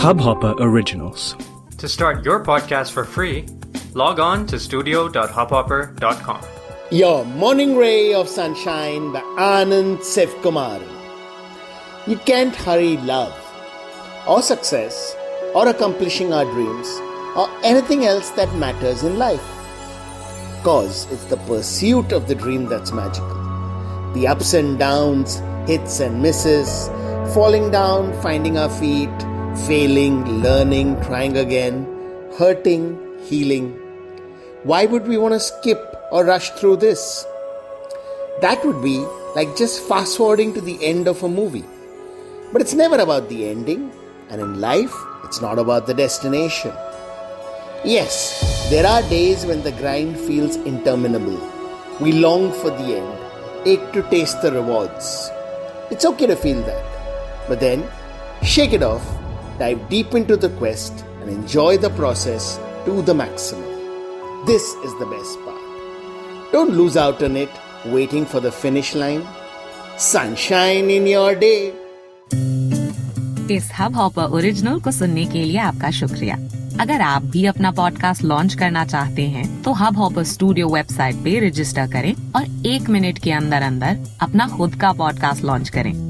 Hubhopper Originals. To start your podcast for free, log on to studio.hubhopper.com. Your morning ray of sunshine by Anand Sevkumar. You can't hurry love, or success, or accomplishing our dreams, or anything else that matters in life. Cause it's the pursuit of the dream that's magical. The ups and downs, hits and misses, falling down, finding our feet, failing, learning, trying again, hurting, healing. Why would we want to skip or rush through this? That would be like just fast forwarding to the end of a movie. But it's never about the ending, and in life, it's not about the destination. Yes, there are days when the grind feels interminable. We long for the end, ache to taste the rewards. It's okay to feel that. But then, shake it off, dive deep into the quest, and enjoy the process to the maximum. This is the best part. Don't lose out on it waiting for the finish line. Sunshine in your day. इस Hubhopper original को सुनने के लिए आपका शुक्रिया अगर आप भी अपना पॉडकास्ट लॉन्च करना चाहते हैं तो हब हॉपर स्टूडियो वेबसाइट पे रजिस्टर करें और एक मिनट के अंदर अंदर अपना खुद का पॉडकास्ट लॉन्च करें